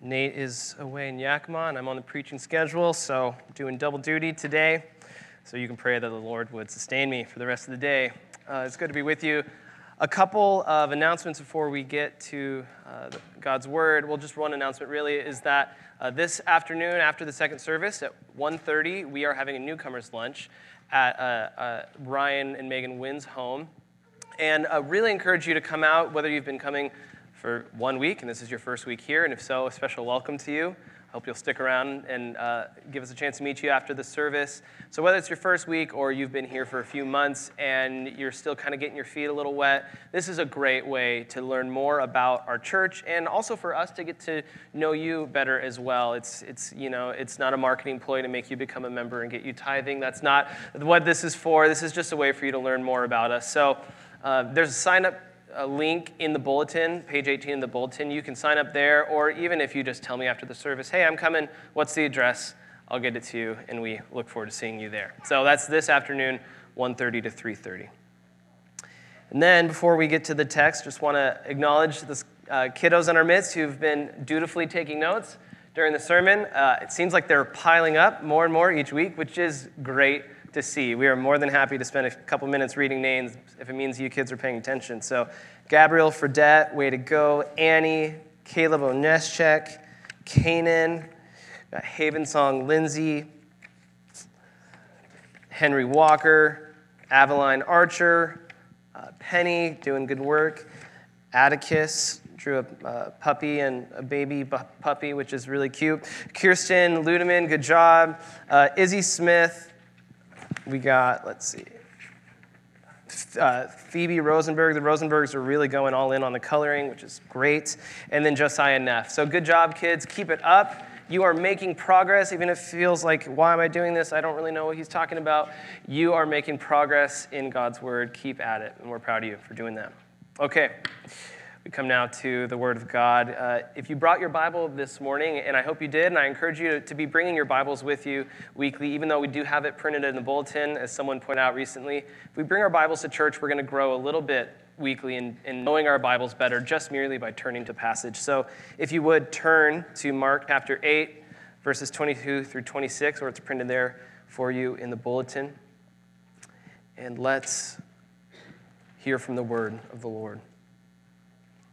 Nate is away in Yakima, and I'm on the preaching schedule, so doing double duty today. So you can pray that the Lord would sustain me for the rest of the day. Uh, it's good to be with you. A couple of announcements before we get to uh, God's Word. Well, just one announcement really is that uh, this afternoon, after the second service at 1:30, we are having a newcomers lunch at uh, uh, Ryan and Megan Wynn's home, and I really encourage you to come out, whether you've been coming for one week, and this is your first week here, and if so, a special welcome to you. I hope you'll stick around and uh, give us a chance to meet you after the service. So, whether it's your first week or you've been here for a few months and you're still kind of getting your feet a little wet, this is a great way to learn more about our church and also for us to get to know you better as well. It's, it's, you know, it's not a marketing ploy to make you become a member and get you tithing. That's not what this is for. This is just a way for you to learn more about us. So, uh, there's a sign up a link in the bulletin, page 18 in the bulletin. You can sign up there, or even if you just tell me after the service, hey, I'm coming, what's the address? I'll get it to you, and we look forward to seeing you there. So that's this afternoon, 1.30 to 3.30. And then before we get to the text, just want to acknowledge the uh, kiddos in our midst who've been dutifully taking notes during the sermon. Uh, it seems like they're piling up more and more each week, which is great to see. We are more than happy to spend a couple minutes reading names if it means you kids are paying attention. So, Gabriel Fredette, way to go. Annie, Caleb Oneschek, Kanan, Haven Song Lindsay, Henry Walker, Aveline Archer, uh, Penny, doing good work. Atticus, drew a uh, puppy and a baby bu- puppy, which is really cute. Kirsten Ludeman, good job. Uh, Izzy Smith, we got, let's see, uh, Phoebe Rosenberg. The Rosenbergs are really going all in on the coloring, which is great. And then Josiah Neff. So good job, kids. Keep it up. You are making progress, even if it feels like, why am I doing this? I don't really know what he's talking about. You are making progress in God's word. Keep at it. And we're proud of you for doing that. Okay. We come now to the Word of God. Uh, if you brought your Bible this morning, and I hope you did, and I encourage you to, be bringing your Bibles with you weekly, even though we do have it printed in the bulletin, as someone pointed out recently. If we bring our Bibles to church, we're going to grow a little bit weekly in, in knowing our Bibles better just merely by turning to passage. So if you would turn to Mark chapter 8, verses 22 through 26, or it's printed there for you in the bulletin. And let's hear from the word of the Lord.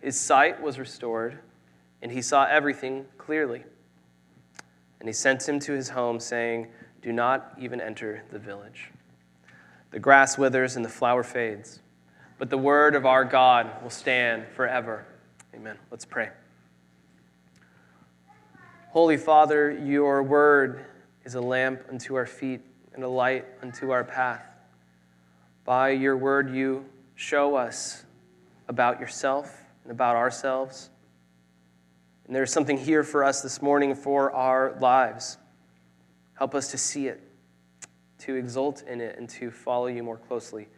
his sight was restored, and he saw everything clearly. And he sent him to his home, saying, Do not even enter the village. The grass withers and the flower fades, but the word of our God will stand forever. Amen. Let's pray. Holy Father, your word is a lamp unto our feet and a light unto our path. By your word, you show us about yourself and about ourselves. And there's something here for us this morning for our lives. Help us to see it, to exult in it, and to follow you more closely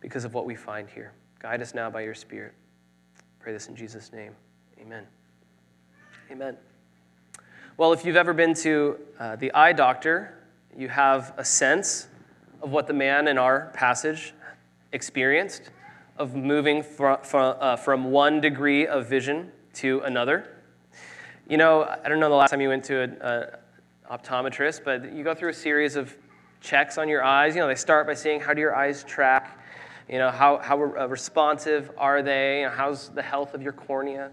because of what we find here. Guide us now by your Spirit. Pray this in Jesus' name. Amen. Amen. Well, if you've ever been to uh, the eye doctor, you have a sense of what the man in our passage experienced of moving from, from, uh, from one degree of vision to another. You know, I don't know the last time you went to an optometrist, but you go through a series of checks on your eyes. You know, they start by seeing how do your eyes track? You know, how, how uh, responsive are they? You know, how's the health of your cornea?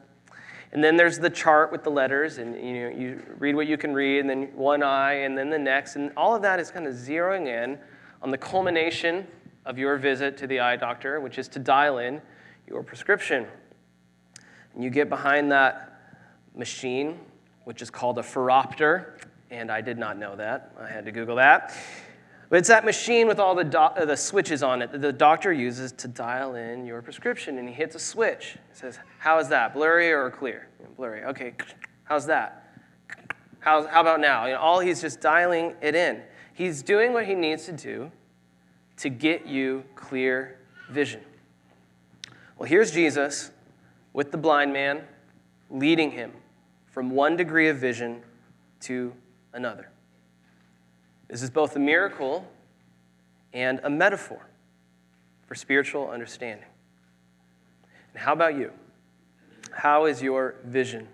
And then there's the chart with the letters, and you know, you read what you can read, and then one eye, and then the next, and all of that is kind of zeroing in on the culmination of your visit to the eye doctor, which is to dial in your prescription. And you get behind that machine, which is called a phoropter, and I did not know that. I had to Google that. But it's that machine with all the, do- uh, the switches on it that the doctor uses to dial in your prescription. And he hits a switch. He says, How is that? Blurry or clear? Blurry. Okay. How's that? How, how about now? You know, all he's just dialing it in. He's doing what he needs to do to get you clear vision. Well, here's Jesus with the blind man, leading him from one degree of vision to another. This is both a miracle and a metaphor for spiritual understanding. And how about you? How is your vision?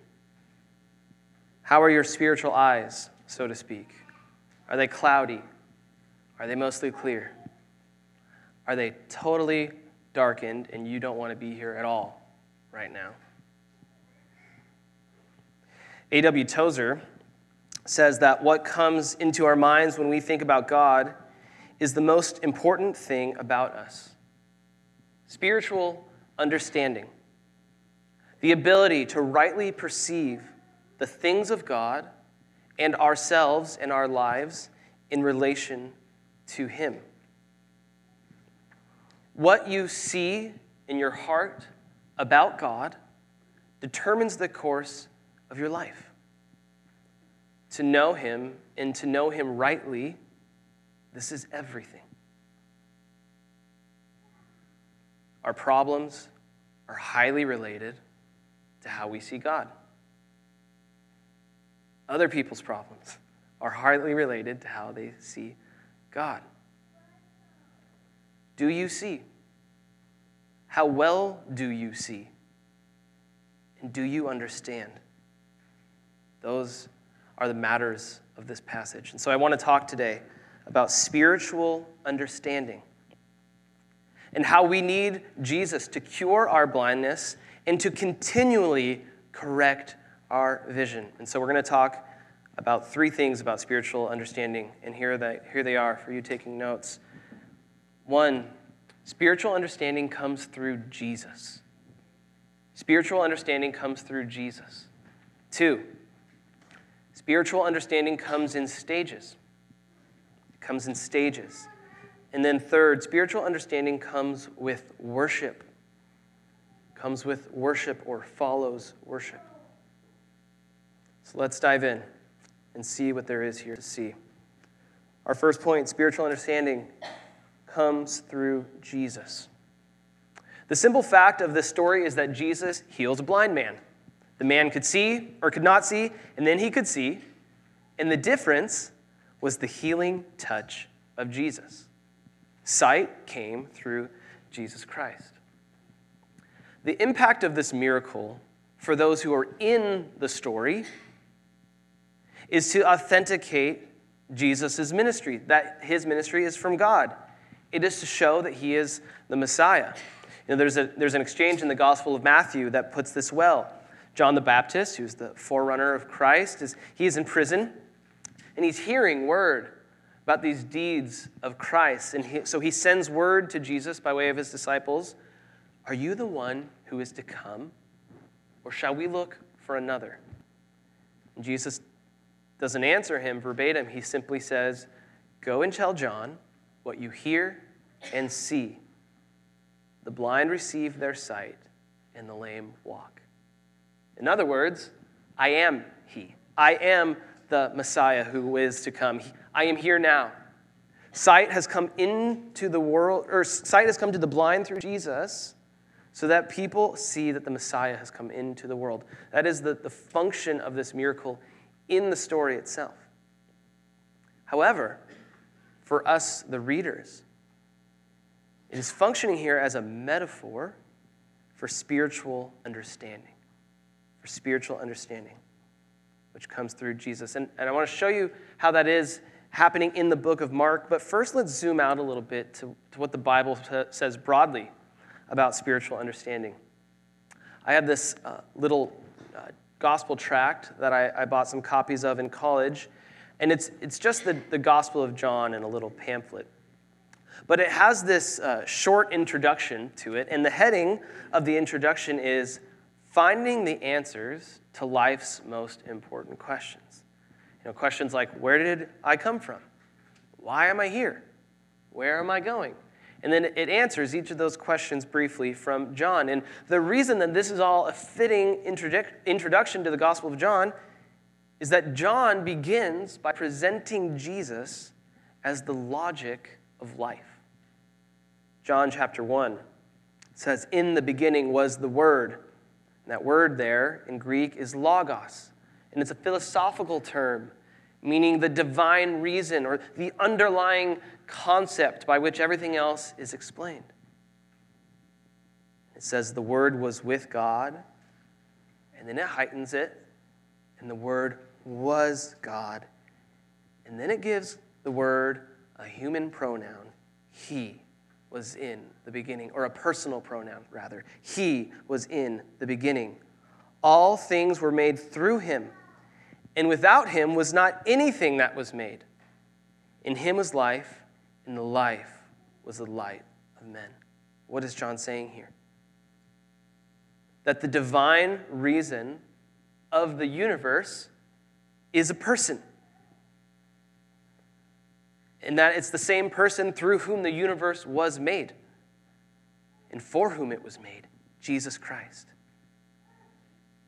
How are your spiritual eyes, so to speak? Are they cloudy? Are they mostly clear? Are they totally darkened and you don't want to be here at all right now? A.W. Tozer says that what comes into our minds when we think about God is the most important thing about us spiritual understanding, the ability to rightly perceive the things of God and ourselves and our lives in relation to Him. What you see in your heart about God determines the course of your life. To know Him and to know Him rightly, this is everything. Our problems are highly related to how we see God. Other people's problems are highly related to how they see God. Do you see? How well do you see? And do you understand? Those are the matters of this passage. And so I want to talk today about spiritual understanding and how we need Jesus to cure our blindness and to continually correct our vision. And so we're going to talk about three things about spiritual understanding, and here they, here they are for you taking notes. One, spiritual understanding comes through Jesus. Spiritual understanding comes through Jesus. Two, spiritual understanding comes in stages. It comes in stages. And then third, spiritual understanding comes with worship. Comes with worship or follows worship. So let's dive in and see what there is here to see. Our first point spiritual understanding comes through Jesus. The simple fact of this story is that Jesus heals a blind man. The man could see or could not see, and then he could see. And the difference was the healing touch of Jesus. Sight came through Jesus Christ. The impact of this miracle for those who are in the story is to authenticate Jesus' ministry, that his ministry is from God. It is to show that he is the Messiah. You know, there's, a, there's an exchange in the Gospel of Matthew that puts this well. John the Baptist, who's the forerunner of Christ, is, he is in prison and he's hearing word about these deeds of Christ. And he, so he sends word to Jesus by way of his disciples Are you the one who is to come? Or shall we look for another? And Jesus doesn't answer him verbatim. He simply says, Go and tell John what you hear and see. The blind receive their sight, and the lame walk. In other words, I am He. I am the Messiah who is to come. I am here now. Sight has come into the world, or sight has come to the blind through Jesus so that people see that the Messiah has come into the world. That is the, the function of this miracle in the story itself. However, for us, the readers, it is functioning here as a metaphor for spiritual understanding, for spiritual understanding, which comes through Jesus. And, and I want to show you how that is happening in the book of Mark. But first, let's zoom out a little bit to, to what the Bible says broadly about spiritual understanding. I have this uh, little uh, gospel tract that I, I, bought some copies of in college, and it's, it's just the, the Gospel of John in a little pamphlet. But it has this uh, short introduction to it, and the heading of the introduction is Finding the Answers to Life's Most Important Questions. You know, questions like Where did I come from? Why am I here? Where am I going? And then it answers each of those questions briefly from John. And the reason that this is all a fitting introduction to the Gospel of John is that John begins by presenting Jesus as the logic of life. John chapter 1 says, In the beginning was the Word. And that word there in Greek is logos, and it's a philosophical term meaning the divine reason or the underlying concept by which everything else is explained. It says the Word was with God, and then it heightens it, and the Word was God. And then it gives the Word a human pronoun, He was in the beginning, or a personal pronoun, rather. He was in the beginning. All things were made through Him, and without Him was not anything that was made. In Him was life, and the life was the light of men. What is John saying here? that the divine reason of the universe is a person. And that it's the same person through whom the universe was made and for whom it was made Jesus Christ.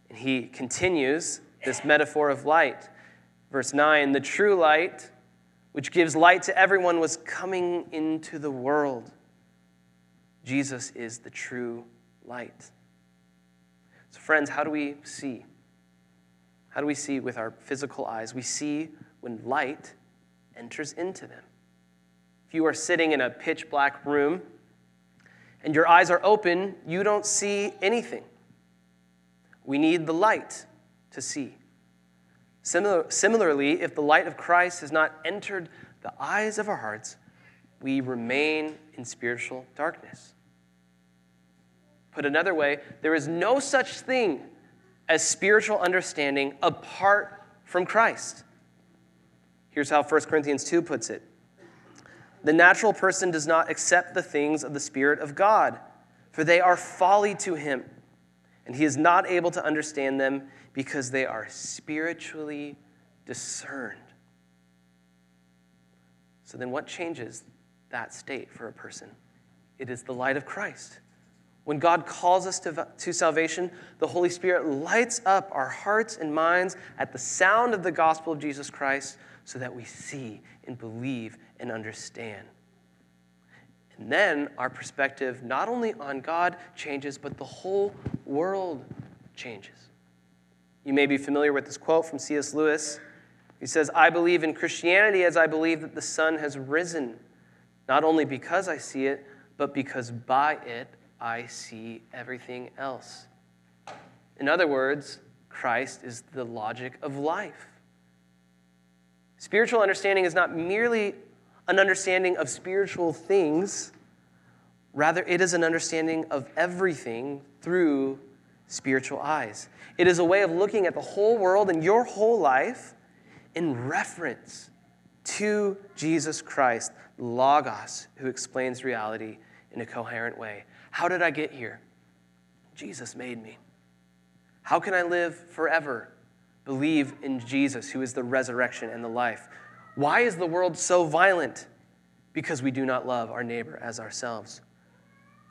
And he continues this metaphor of light. Verse 9 the true light, which gives light to everyone, was coming into the world. Jesus is the true light. So, friends, how do we see? How do we see with our physical eyes? We see when light enters into them. If you are sitting in a pitch black room and your eyes are open, you don't see anything. We need the light to see. Similar, similarly, if the light of Christ has not entered the eyes of our hearts, we remain in spiritual darkness. Put another way, there is no such thing as spiritual understanding apart from Christ. Here's how 1 Corinthians 2 puts it The natural person does not accept the things of the Spirit of God, for they are folly to him, and he is not able to understand them because they are spiritually discerned. So then, what changes that state for a person? It is the light of Christ. When God calls us to, to salvation, the Holy Spirit lights up our hearts and minds at the sound of the gospel of Jesus Christ so that we see and believe and understand. And then our perspective, not only on God, changes, but the whole world changes. You may be familiar with this quote from C.S. Lewis. He says, I believe in Christianity as I believe that the sun has risen, not only because I see it, but because by it I see everything else. In other words, Christ is the logic of life. Spiritual understanding is not merely an understanding of spiritual things, rather, it is an understanding of everything through spiritual eyes. It is a way of looking at the whole world and your whole life in reference to Jesus Christ, Logos, who explains reality in a coherent way. How did I get here? Jesus made me. How can I live forever? Believe in Jesus, who is the resurrection and the life. Why is the world so violent? Because we do not love our neighbor as ourselves.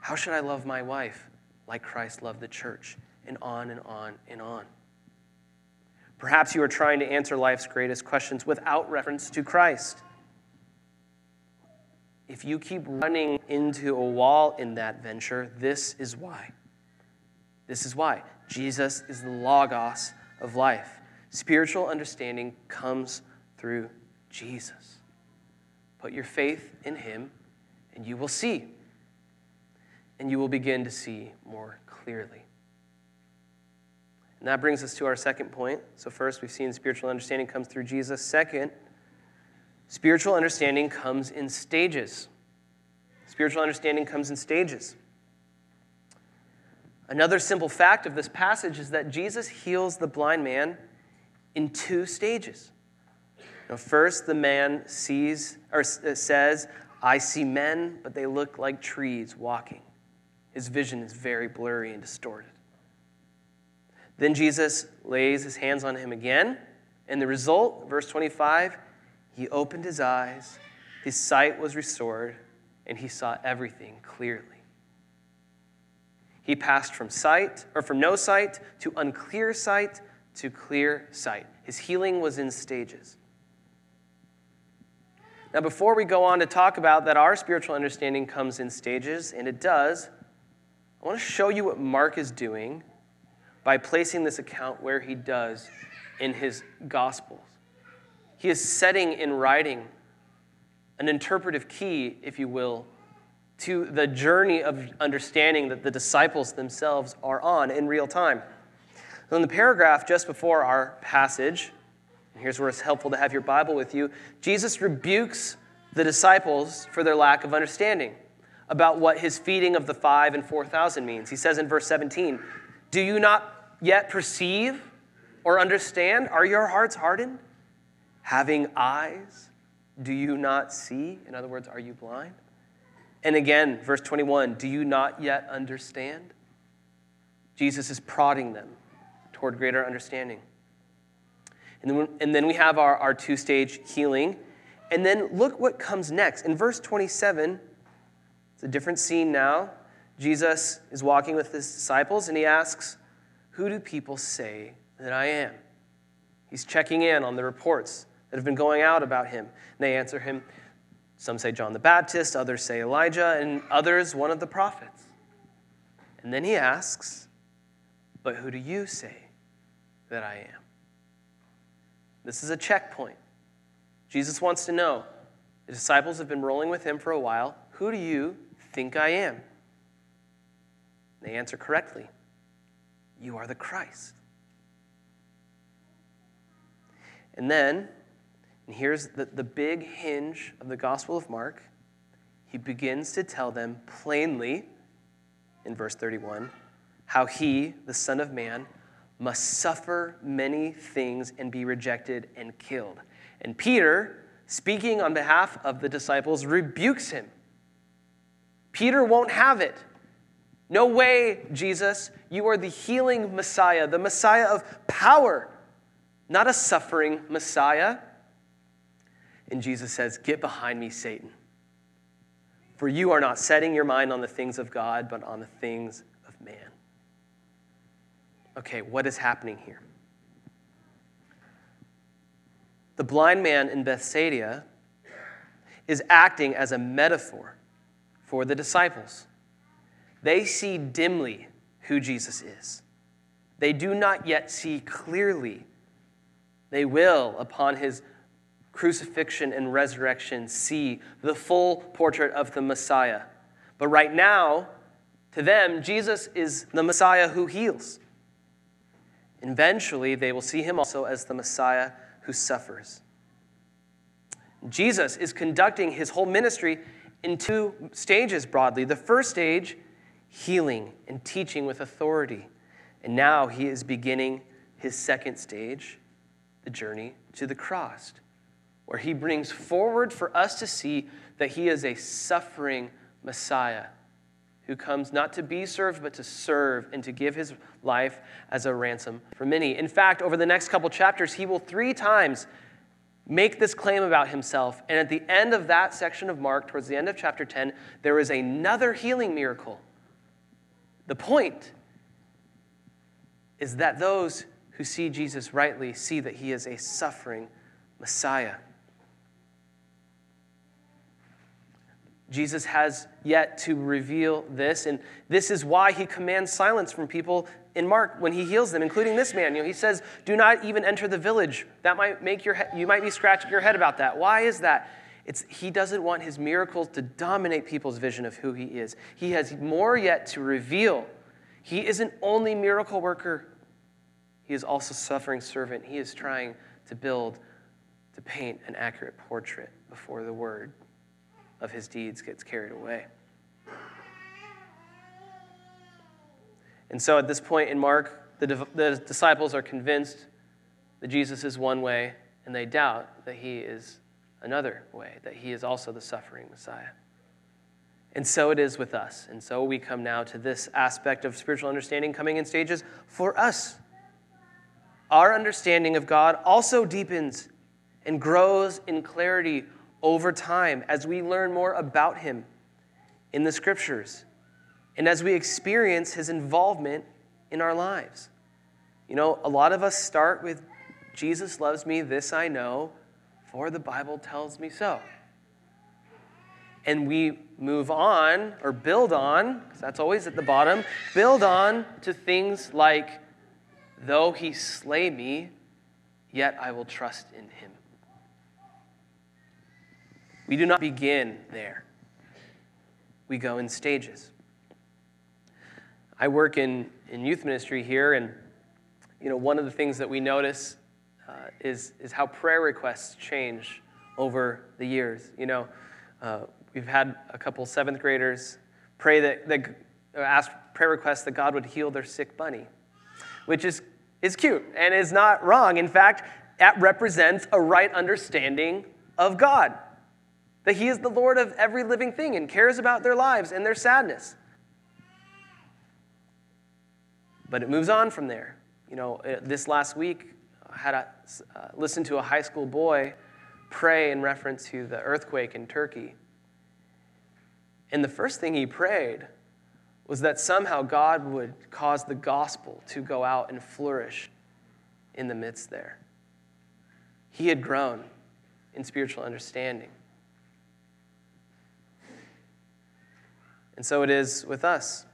How should I love my wife? Like Christ loved the church, and on and on and on. Perhaps you are trying to answer life's greatest questions without reference to Christ if you keep running into a wall in that venture, this is why. This is why. Jesus is the Logos of life. Spiritual understanding comes through Jesus. Put your faith in Him, and you will see. And you will begin to see more clearly. And that brings us to our second point. So, first, we've seen spiritual understanding comes through Jesus. Second, Spiritual understanding comes in stages. Spiritual understanding comes in stages. Another simple fact of this passage is that Jesus heals the blind man in two stages. Now, first, the man sees or uh, says, I see men, but they look like trees walking. His vision is very blurry and distorted. Then Jesus lays his hands on him again, and the result, verse 25, he opened his eyes, his sight was restored, and he saw everything clearly. He passed from sight, or from no sight to unclear sight to clear sight. His healing was in stages. Now, before we go on to talk about that our spiritual understanding comes in stages, and it does, I want to show you what Mark is doing by placing this account where he does in his Gospels. He is setting in writing an interpretive key, if you will, to the journey of understanding that the disciples themselves are on in real time. So in the paragraph just before our passage, and here's where it's helpful to have your Bible with you Jesus rebukes the disciples for their lack of understanding about what his feeding of the five and 4,000 means. He says in verse 17, Do you not yet perceive or understand? Are your hearts hardened? Having eyes, do you not see? In other words, are you blind? And again, verse 21 Do you not yet understand? Jesus is prodding them toward greater understanding. And then, and then we have our, our two stage healing. And then look what comes next. In verse 27, it's a different scene now. Jesus is walking with his disciples and he asks, Who do people say that I am? He's checking in on the reports that have been going out about him. And they answer him, some say John the Baptist, others say Elijah, and others one of the prophets. And then he asks, But who do you say that I am? This is a checkpoint. Jesus wants to know. The disciples have been rolling with him for a while. Who do you think I am? They answer correctly You are the Christ. And then and here's the, the big hinge of the Gospel of Mark. He begins to tell them plainly in verse 31 how he, the Son of Man, must suffer many things and be rejected and killed. And Peter, speaking on behalf of the disciples, rebukes him. Peter won't have it. No way, Jesus. You are the healing Messiah, the Messiah of power, not a suffering Messiah. And Jesus says, Get behind me, Satan. For you are not setting your mind on the things of God, but on the things of man. Okay, what is happening here? The blind man in Bethsaida is acting as a metaphor for the disciples. They see dimly who Jesus is. They do not yet see clearly. They will upon his crucifixion and resurrection see the full portrait of the Messiah. But right now, to them, Jesus is the Messiah who heals. Eventually, they will see him also as the Messiah who suffers. Jesus is conducting his whole ministry in two stages broadly. The first stage, healing and teaching with authority. And now he is beginning his second stage, the journey to the cross where he brings forward for us to see that he is a suffering Messiah who comes not to be served, but to serve and to give his life as a ransom for many. In fact, over the next couple chapters, he will three times make this claim about himself. And at the end of that section of Mark, towards the end of chapter 10, there is another healing miracle. The point is that those who see Jesus rightly see that he is a suffering Messiah. Jesus has yet to reveal this, and this is why he commands silence from people in Mark when he heals them, including this man. You know, he says, "Do not even enter the village." That might make your he- you might be scratching your head about that. Why is that? It's, he doesn't want his miracles to dominate people's vision of who he is. He has more yet to reveal. He isn't only miracle worker. He is also suffering servant. He is trying to build, to paint an accurate portrait before the word of his deeds gets carried away. And so at this point in Mark, the, the disciples are convinced that Jesus is one way, and they doubt that he is another way, that he is also the suffering Messiah. And so it is with us. And so we come now to this aspect of spiritual understanding coming in stages for us. Our understanding of God also deepens and grows in clarity over time as we learn more about him in the scriptures and as we experience his involvement in our lives. You know, a lot of us start with Jesus loves me, this I know, for the Bible tells me so. And we move on or build on, because that's always at the bottom, build on to things like, though he slay me, yet I will trust in him. We do not begin there, we go in stages. I work in, in youth ministry here, and you know, one of the things that we notice uh, is, is how prayer requests change over the years. You know, uh, we've had a couple seventh graders pray that, that uh, ask prayer requests that God would heal their sick bunny, which is, is cute and is not wrong. In fact, that represents a right understanding of God, that He is the Lord of every living thing and cares about their lives and their sadness. But it moves on from there. You know, uh, this last week, I had a, uh, listened to a high school boy pray in reference to the earthquake in Turkey. And the first thing he prayed was that somehow God would cause the gospel to go out and flourish in the midst there. He had grown in spiritual understanding. And so it is with us.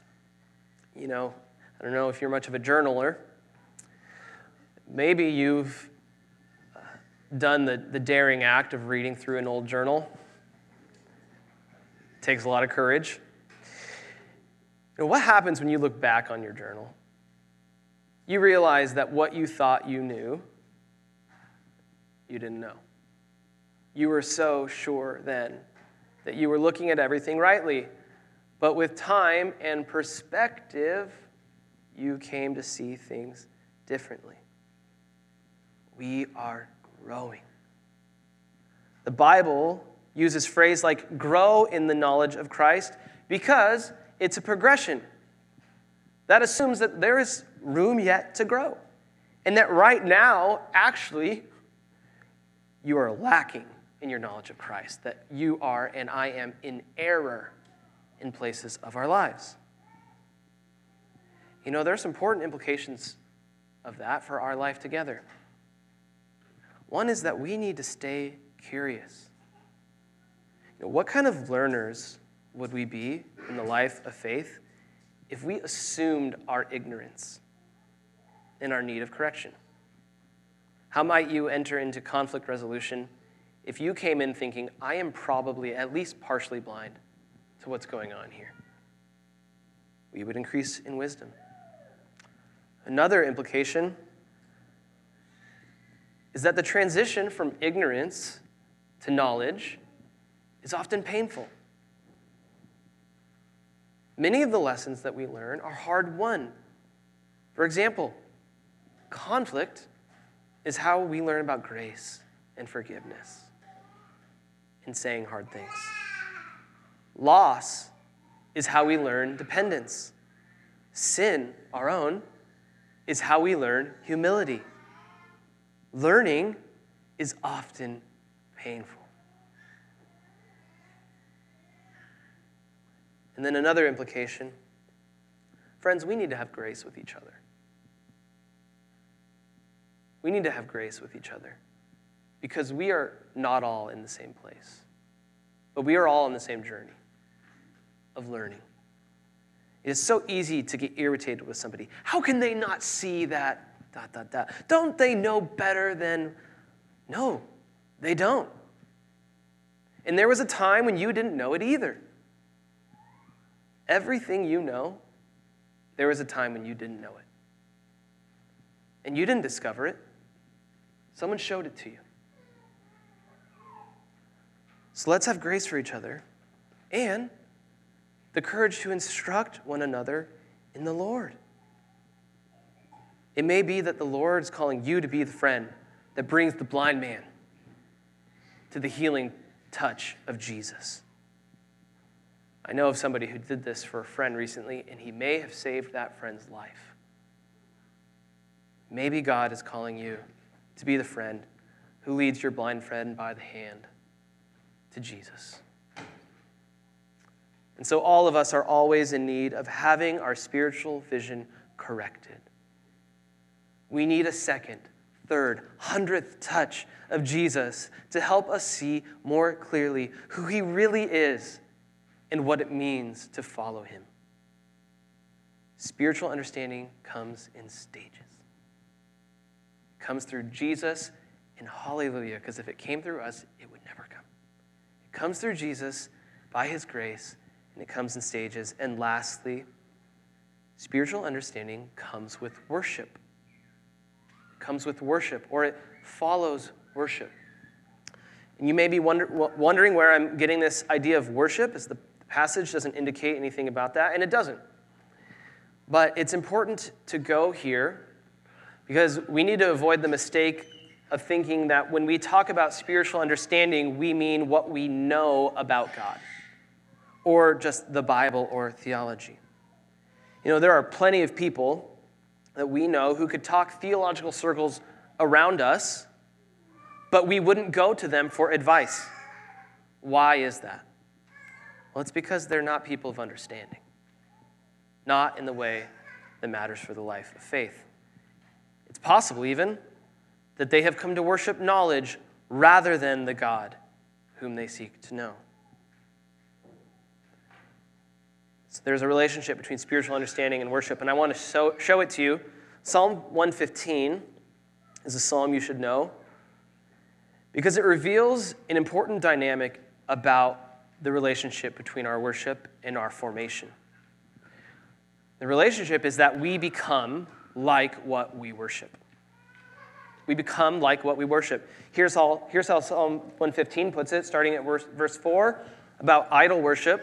You know, I don't know if you're much of a journaler. Maybe you've done the, the daring act of reading through an old journal. It takes a lot of courage. You know, what happens when you look back on your journal? You realize that what you thought you knew, you didn't know. You were so sure then that you were looking at everything rightly. But with time and perspective, you came to see things differently. We are growing. The Bible uses phrase like grow in the knowledge of Christ because it's a progression. That assumes that there is room yet to grow. And that right now, actually, you are lacking in your knowledge of Christ, that you are and I am in error in places of our lives. You know, there's important implications of that for our life together. One is that we need to stay curious. You know, what kind of learners would we be in the life of faith if we assumed our ignorance and our need of correction? How might you enter into conflict resolution if you came in thinking, I am probably at least partially blind to what's going on here? We would increase in wisdom. Another implication is that the transition from ignorance to knowledge is often painful. Many of the lessons that we learn are hard won. For example, conflict is how we learn about grace and forgiveness and saying hard things. Loss is how we learn dependence. Sin, our own, is how we learn humility. Learning is often painful. And then another implication friends, we need to have grace with each other. We need to have grace with each other because we are not all in the same place, but we are all on the same journey of learning. It is so easy to get irritated with somebody. How can they not see that? Dot, dot, dot. Don't they know better than. No, they don't. And there was a time when you didn't know it either. Everything you know, there was a time when you didn't know it. And you didn't discover it, someone showed it to you. So let's have grace for each other and the courage to instruct one another in the Lord. It may be that the Lord is calling you to be the friend that brings the blind man to the healing touch of Jesus. I know of somebody who did this for a friend recently, and he may have saved that friend's life. Maybe God is calling you to be the friend who leads your blind friend by the hand to Jesus. And so, all of us are always in need of having our spiritual vision corrected. We need a second, third, hundredth touch of Jesus to help us see more clearly who he really is and what it means to follow him. Spiritual understanding comes in stages. It comes through Jesus and hallelujah, because if it came through us, it would never come. It comes through Jesus by his grace, and it comes in stages. And lastly, spiritual understanding comes with worship. It comes with worship, or it follows worship. And you may be wonder, wondering where I'm getting this idea of worship, as the passage doesn't indicate anything about that, and it doesn't. But it's important to go here because we need to avoid the mistake of thinking that when we talk about spiritual understanding, we mean what we know about God or just the Bible or theology. You know, there are plenty of people that we know who could talk theological circles around us, but we wouldn't go to them for advice. Why is that? Well, it's because they're not people of understanding, not in the way that matters for the life of faith. It's possible, even, that they have come to worship knowledge rather than the God whom they seek to know. So there's a relationship between spiritual understanding and worship, and I want to show, show it to you. Psalm 115 is a psalm you should know because it reveals an important dynamic about the relationship between our worship and our formation. The relationship is that we become like what we worship. We become like what we worship. Here's how, here's how Psalm 115 puts it, starting at verse, verse 4, about idol worship,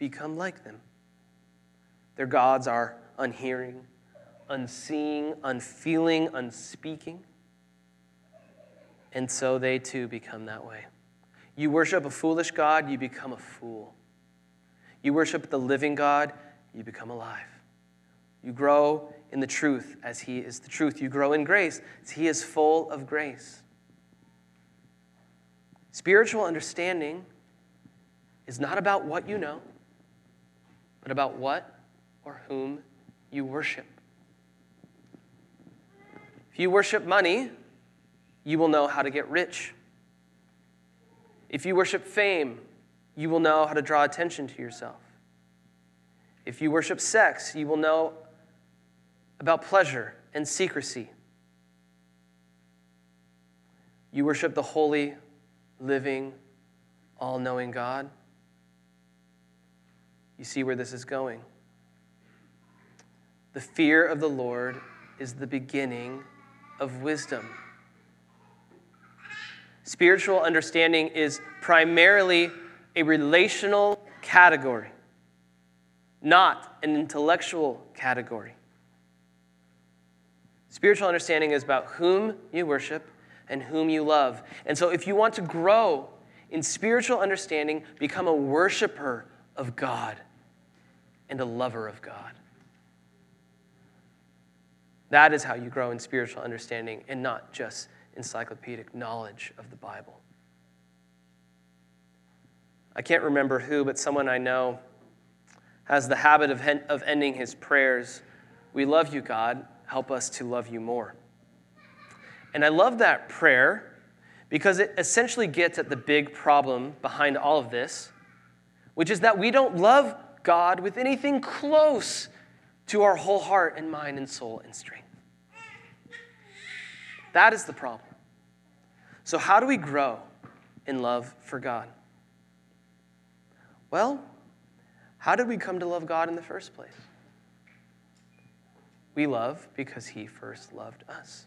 become like them. Their gods are unhearing, unseeing, unfeeling, unspeaking. And so they too become that way. You worship a foolish God, you become a fool. You worship the living God, you become alive. You grow in the truth as He is the truth. You grow in grace as He is full of grace. Spiritual understanding is not about what you know, but about what or whom you worship. If you worship money, you will know how to get rich. If you worship fame, you will know how to draw attention to yourself. If you worship sex, you will know about pleasure and secrecy. You worship the holy, living, all knowing God. You see where this is going. The fear of the Lord is the beginning of wisdom. Spiritual understanding is primarily a relational category, not an intellectual category. Spiritual understanding is about whom you worship and whom you love. And so, if you want to grow in spiritual understanding, become a worshiper of God and a lover of God. That is how you grow in spiritual understanding and not just encyclopedic knowledge of the Bible. I can't remember who, but someone I know has the habit of, of ending his prayers We love you, God help us to love you more. And I love that prayer because it essentially gets at the big problem behind all of this, which is that we don't love God with anything close to our whole heart and mind and soul and strength. That is the problem. So, how do we grow in love for God? Well, how did we come to love God in the first place? We love because he first loved us.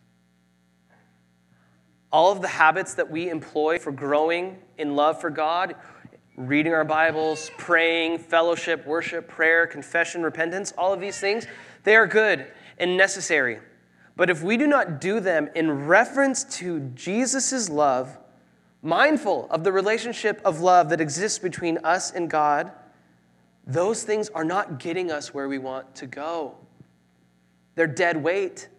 All of the habits that we employ for growing in love for God reading our Bibles, praying, fellowship, worship, prayer, confession, repentance all of these things they are good and necessary. But if we do not do them in reference to Jesus' love, mindful of the relationship of love that exists between us and God, those things are not getting us where we want to go. They're dead weight.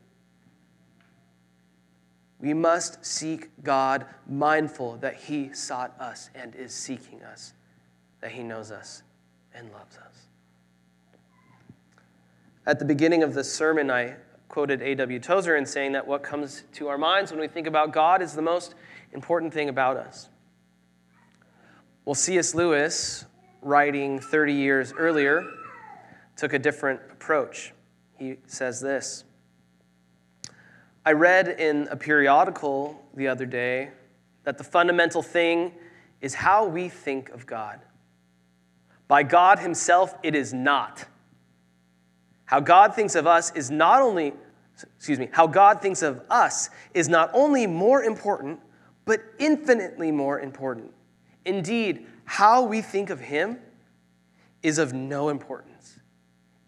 We must seek God, mindful that He sought us and is seeking us, that He knows us and loves us. At the beginning of the sermon, I quoted A.W. Tozer in saying that what comes to our minds when we think about God is the most important thing about us. Well, C.S. Lewis, writing 30 years earlier, took a different approach. He says this I read in a periodical the other day that the fundamental thing is how we think of God. By God Himself, it is not. How God thinks of us is not only, excuse me, how God thinks of us is not only more important, but infinitely more important. Indeed, how we think of Him is of no importance,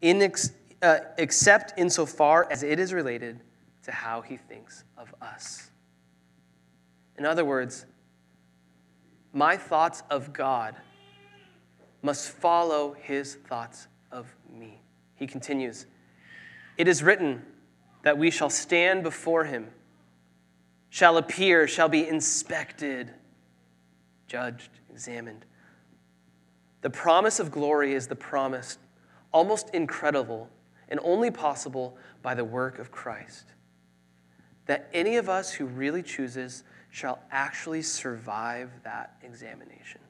in ex, uh, except insofar as it is related to how He thinks of us. In other words, my thoughts of God must follow His thoughts of me. He continues, It is written that we shall stand before Him shall appear, shall be inspected, judged, examined. The promise of glory is the promise, almost incredible and only possible by the work of Christ. That any of us who really chooses shall actually survive that examination,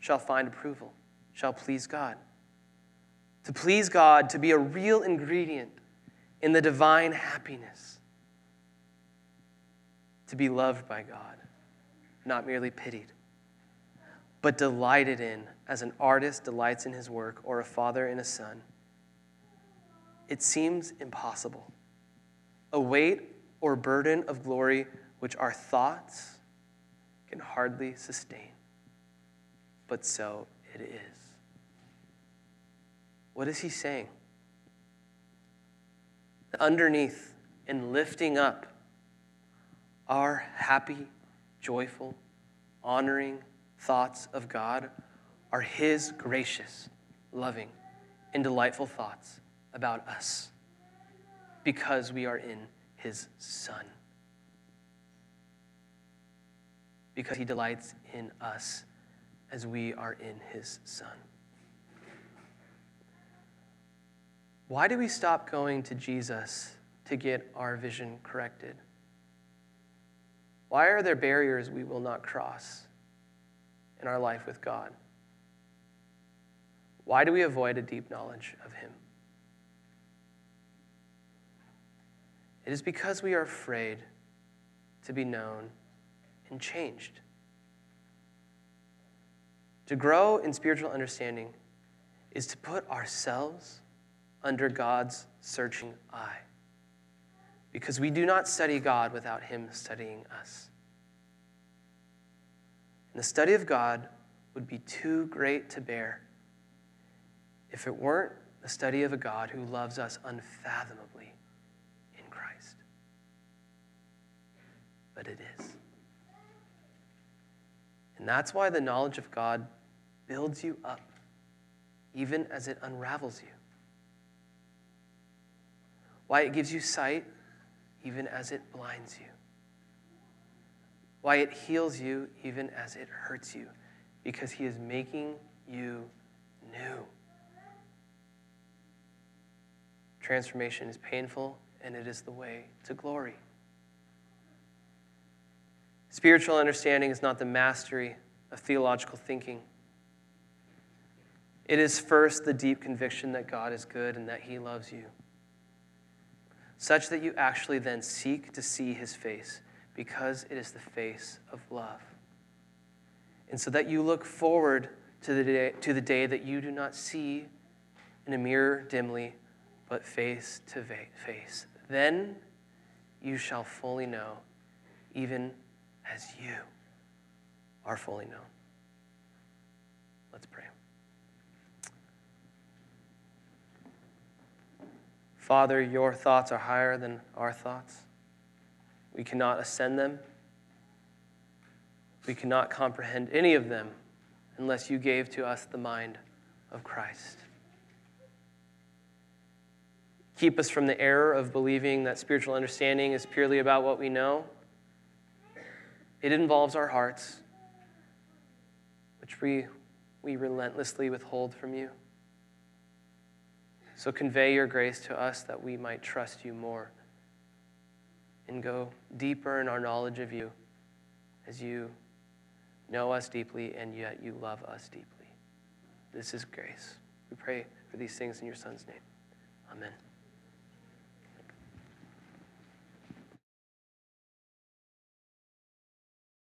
shall find approval, shall please God. To please God, to be a real ingredient in the divine happiness to be loved by God, not merely pitied, but delighted in as an artist delights in his work or a father in a son. It seems impossible. A weight or burden of glory which our thoughts can hardly sustain. But so it is. What is he saying? Underneath and lifting up our happy, joyful, honoring thoughts of God are His gracious, loving, and delightful thoughts about us because we are in His Son. Because He delights in us as we are in His Son. Why do we stop going to Jesus to get our vision corrected? Why are there barriers we will not cross in our life with God? Why do we avoid a deep knowledge of Him? It is because we are afraid to be known and changed. To grow in spiritual understanding is to put ourselves under God's searching eye because we do not study God without Him studying us. And the study of God would be too great to bear if it weren't the study of a God who loves us unfathomably in Christ. But it is. And that's why the knowledge of God builds you up, even as it unravels you. Why it gives you sight even as it blinds you. Why it heals you even as it hurts you, because He is making you new. Transformation is painful, and it is the way to glory. Spiritual understanding is not the mastery of theological thinking. It is first the deep conviction that God is good and that He loves you such that you actually then seek to see his face because it is the face of love. And so that you look forward to the day, to the day that you do not see in a mirror dimly, but face to face. Then you shall fully know, even as you are fully known. Let's pray. Father, your thoughts are higher than our thoughts. We cannot ascend them. We cannot comprehend any of them unless you gave to us the mind of Christ. Keep us from the error of believing that spiritual understanding is purely about what we know. It involves our hearts, which we, we relentlessly withhold from you. So convey your grace to us that we might trust you more and go deeper in our knowledge of you as you know us deeply and yet you love us deeply. This is grace. We pray for these things in your Son's name. Amen.